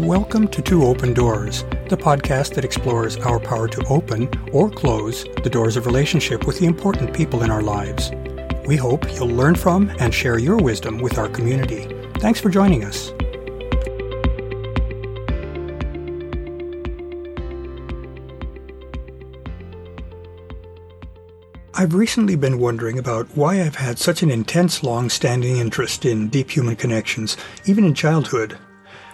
Welcome to Two Open Doors, the podcast that explores our power to open or close the doors of relationship with the important people in our lives. We hope you'll learn from and share your wisdom with our community. Thanks for joining us. I've recently been wondering about why I've had such an intense, long standing interest in deep human connections, even in childhood.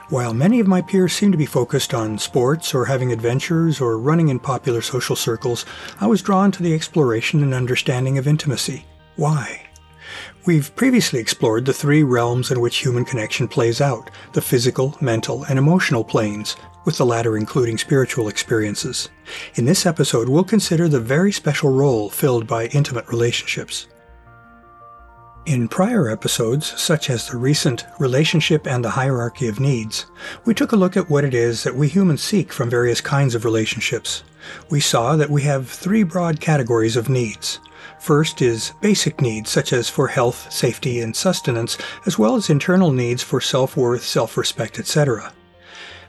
While many of my peers seem to be focused on sports or having adventures or running in popular social circles, I was drawn to the exploration and understanding of intimacy. Why? We've previously explored the three realms in which human connection plays out the physical, mental, and emotional planes, with the latter including spiritual experiences. In this episode, we'll consider the very special role filled by intimate relationships. In prior episodes, such as the recent Relationship and the Hierarchy of Needs, we took a look at what it is that we humans seek from various kinds of relationships. We saw that we have three broad categories of needs First is basic needs such as for health, safety, and sustenance, as well as internal needs for self-worth, self-respect, etc.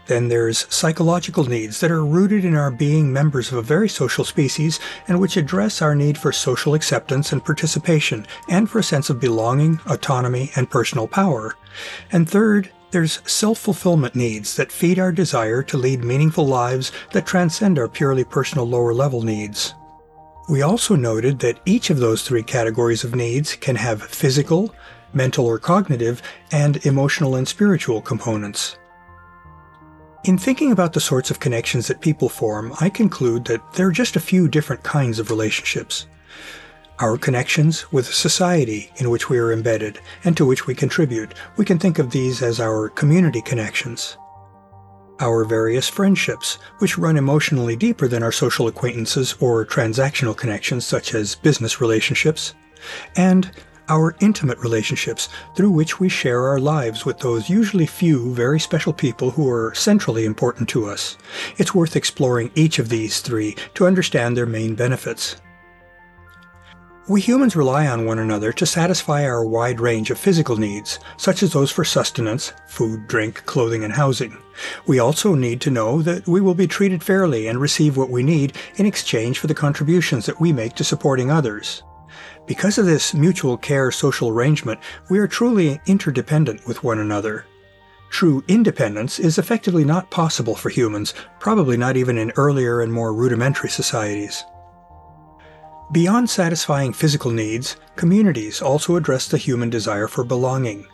Then there's psychological needs that are rooted in our being members of a very social species and which address our need for social acceptance and participation and for a sense of belonging, autonomy, and personal power. And third, there's self-fulfillment needs that feed our desire to lead meaningful lives that transcend our purely personal lower level needs. We also noted that each of those three categories of needs can have physical, mental or cognitive, and emotional and spiritual components. In thinking about the sorts of connections that people form, I conclude that there are just a few different kinds of relationships. Our connections with society in which we are embedded and to which we contribute, we can think of these as our community connections our various friendships, which run emotionally deeper than our social acquaintances or transactional connections such as business relationships, and our intimate relationships through which we share our lives with those usually few very special people who are centrally important to us. It's worth exploring each of these three to understand their main benefits. We humans rely on one another to satisfy our wide range of physical needs, such as those for sustenance, food, drink, clothing, and housing. We also need to know that we will be treated fairly and receive what we need in exchange for the contributions that we make to supporting others. Because of this mutual care social arrangement, we are truly interdependent with one another. True independence is effectively not possible for humans, probably not even in earlier and more rudimentary societies. Beyond satisfying physical needs, communities also address the human desire for belonging.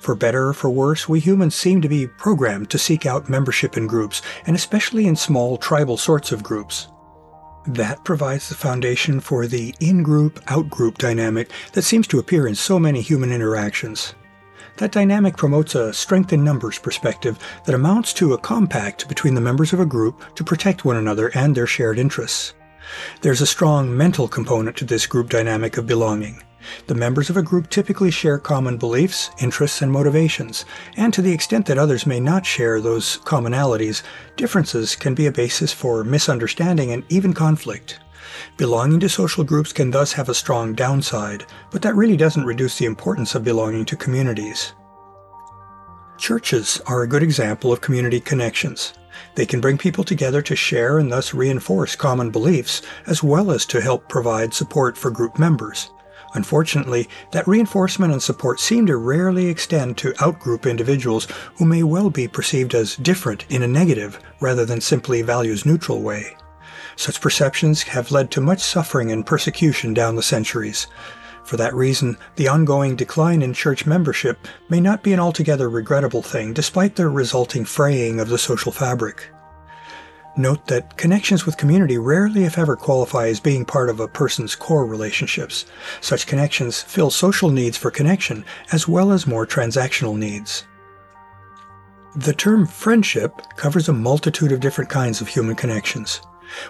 For better or for worse, we humans seem to be programmed to seek out membership in groups, and especially in small tribal sorts of groups. That provides the foundation for the in-group, out-group dynamic that seems to appear in so many human interactions. That dynamic promotes a strength in numbers perspective that amounts to a compact between the members of a group to protect one another and their shared interests. There's a strong mental component to this group dynamic of belonging. The members of a group typically share common beliefs, interests, and motivations, and to the extent that others may not share those commonalities, differences can be a basis for misunderstanding and even conflict. Belonging to social groups can thus have a strong downside, but that really doesn't reduce the importance of belonging to communities. Churches are a good example of community connections. They can bring people together to share and thus reinforce common beliefs, as well as to help provide support for group members. Unfortunately, that reinforcement and support seem to rarely extend to outgroup individuals who may well be perceived as different in a negative rather than simply values neutral way. Such perceptions have led to much suffering and persecution down the centuries. For that reason, the ongoing decline in church membership may not be an altogether regrettable thing, despite the resulting fraying of the social fabric. Note that connections with community rarely, if ever, qualify as being part of a person's core relationships. Such connections fill social needs for connection as well as more transactional needs. The term friendship covers a multitude of different kinds of human connections.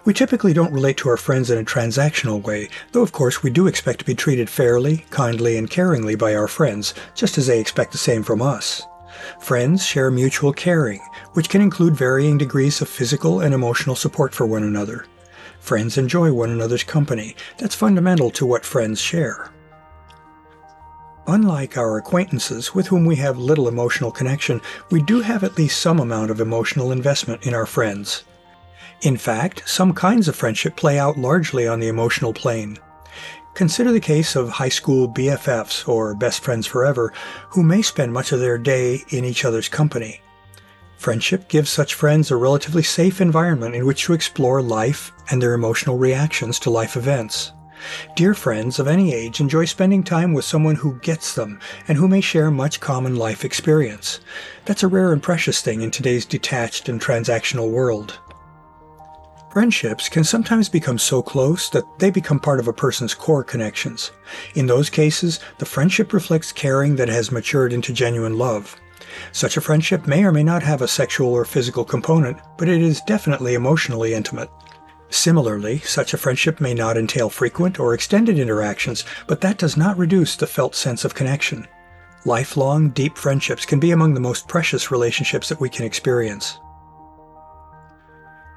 We typically don't relate to our friends in a transactional way, though of course we do expect to be treated fairly, kindly, and caringly by our friends, just as they expect the same from us. Friends share mutual caring, which can include varying degrees of physical and emotional support for one another. Friends enjoy one another's company. That's fundamental to what friends share. Unlike our acquaintances with whom we have little emotional connection, we do have at least some amount of emotional investment in our friends. In fact, some kinds of friendship play out largely on the emotional plane. Consider the case of high school BFFs, or best friends forever, who may spend much of their day in each other's company. Friendship gives such friends a relatively safe environment in which to explore life and their emotional reactions to life events. Dear friends of any age enjoy spending time with someone who gets them and who may share much common life experience. That's a rare and precious thing in today's detached and transactional world. Friendships can sometimes become so close that they become part of a person's core connections. In those cases, the friendship reflects caring that has matured into genuine love. Such a friendship may or may not have a sexual or physical component, but it is definitely emotionally intimate. Similarly, such a friendship may not entail frequent or extended interactions, but that does not reduce the felt sense of connection. Lifelong, deep friendships can be among the most precious relationships that we can experience.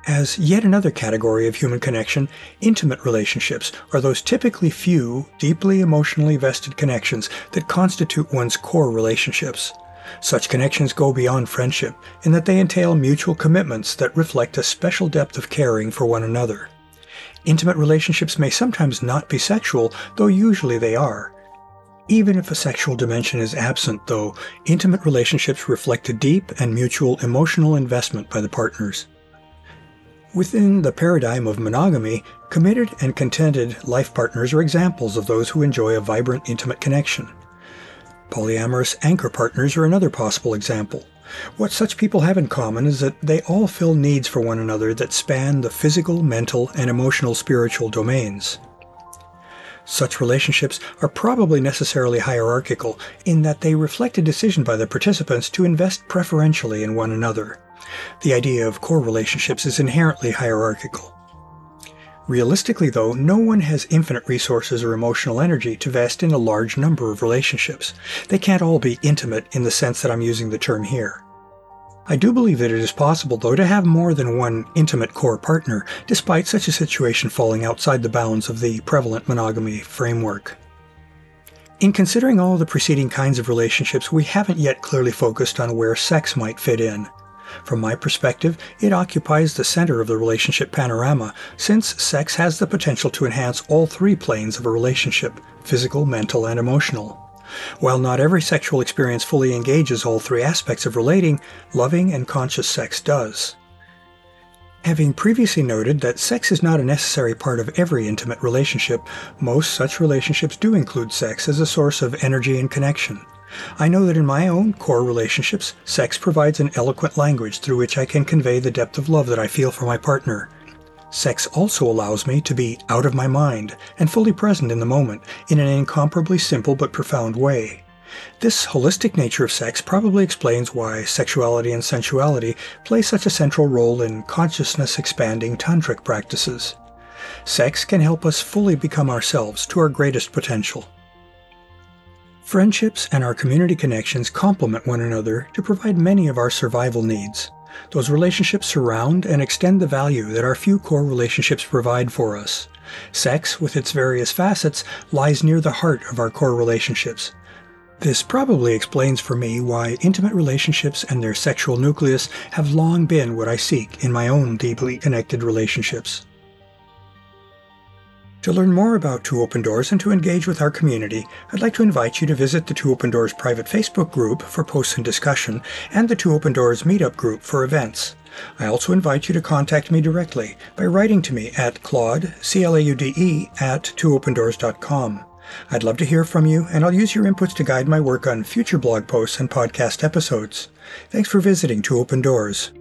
As yet another category of human connection, intimate relationships are those typically few, deeply emotionally vested connections that constitute one's core relationships. Such connections go beyond friendship in that they entail mutual commitments that reflect a special depth of caring for one another. Intimate relationships may sometimes not be sexual, though usually they are. Even if a sexual dimension is absent, though, intimate relationships reflect a deep and mutual emotional investment by the partners. Within the paradigm of monogamy, committed and contented life partners are examples of those who enjoy a vibrant, intimate connection. Polyamorous anchor partners are another possible example. What such people have in common is that they all fill needs for one another that span the physical, mental, and emotional spiritual domains. Such relationships are probably necessarily hierarchical in that they reflect a decision by the participants to invest preferentially in one another. The idea of core relationships is inherently hierarchical. Realistically, though, no one has infinite resources or emotional energy to vest in a large number of relationships. They can't all be intimate in the sense that I'm using the term here. I do believe that it is possible, though, to have more than one intimate core partner, despite such a situation falling outside the bounds of the prevalent monogamy framework. In considering all the preceding kinds of relationships, we haven't yet clearly focused on where sex might fit in. From my perspective, it occupies the center of the relationship panorama, since sex has the potential to enhance all three planes of a relationship physical, mental, and emotional. While not every sexual experience fully engages all three aspects of relating, loving and conscious sex does. Having previously noted that sex is not a necessary part of every intimate relationship, most such relationships do include sex as a source of energy and connection. I know that in my own core relationships, sex provides an eloquent language through which I can convey the depth of love that I feel for my partner. Sex also allows me to be out of my mind and fully present in the moment in an incomparably simple but profound way. This holistic nature of sex probably explains why sexuality and sensuality play such a central role in consciousness expanding tantric practices. Sex can help us fully become ourselves to our greatest potential. Friendships and our community connections complement one another to provide many of our survival needs. Those relationships surround and extend the value that our few core relationships provide for us. Sex, with its various facets, lies near the heart of our core relationships. This probably explains for me why intimate relationships and their sexual nucleus have long been what I seek in my own deeply connected relationships. To learn more about Two Open Doors and to engage with our community, I'd like to invite you to visit the Two Open Doors private Facebook group for posts and discussion and the Two Open Doors meetup group for events. I also invite you to contact me directly by writing to me at claude, C-L-A-U-D-E, at twoopendoors.com. I'd love to hear from you, and I'll use your inputs to guide my work on future blog posts and podcast episodes. Thanks for visiting Two Open Doors.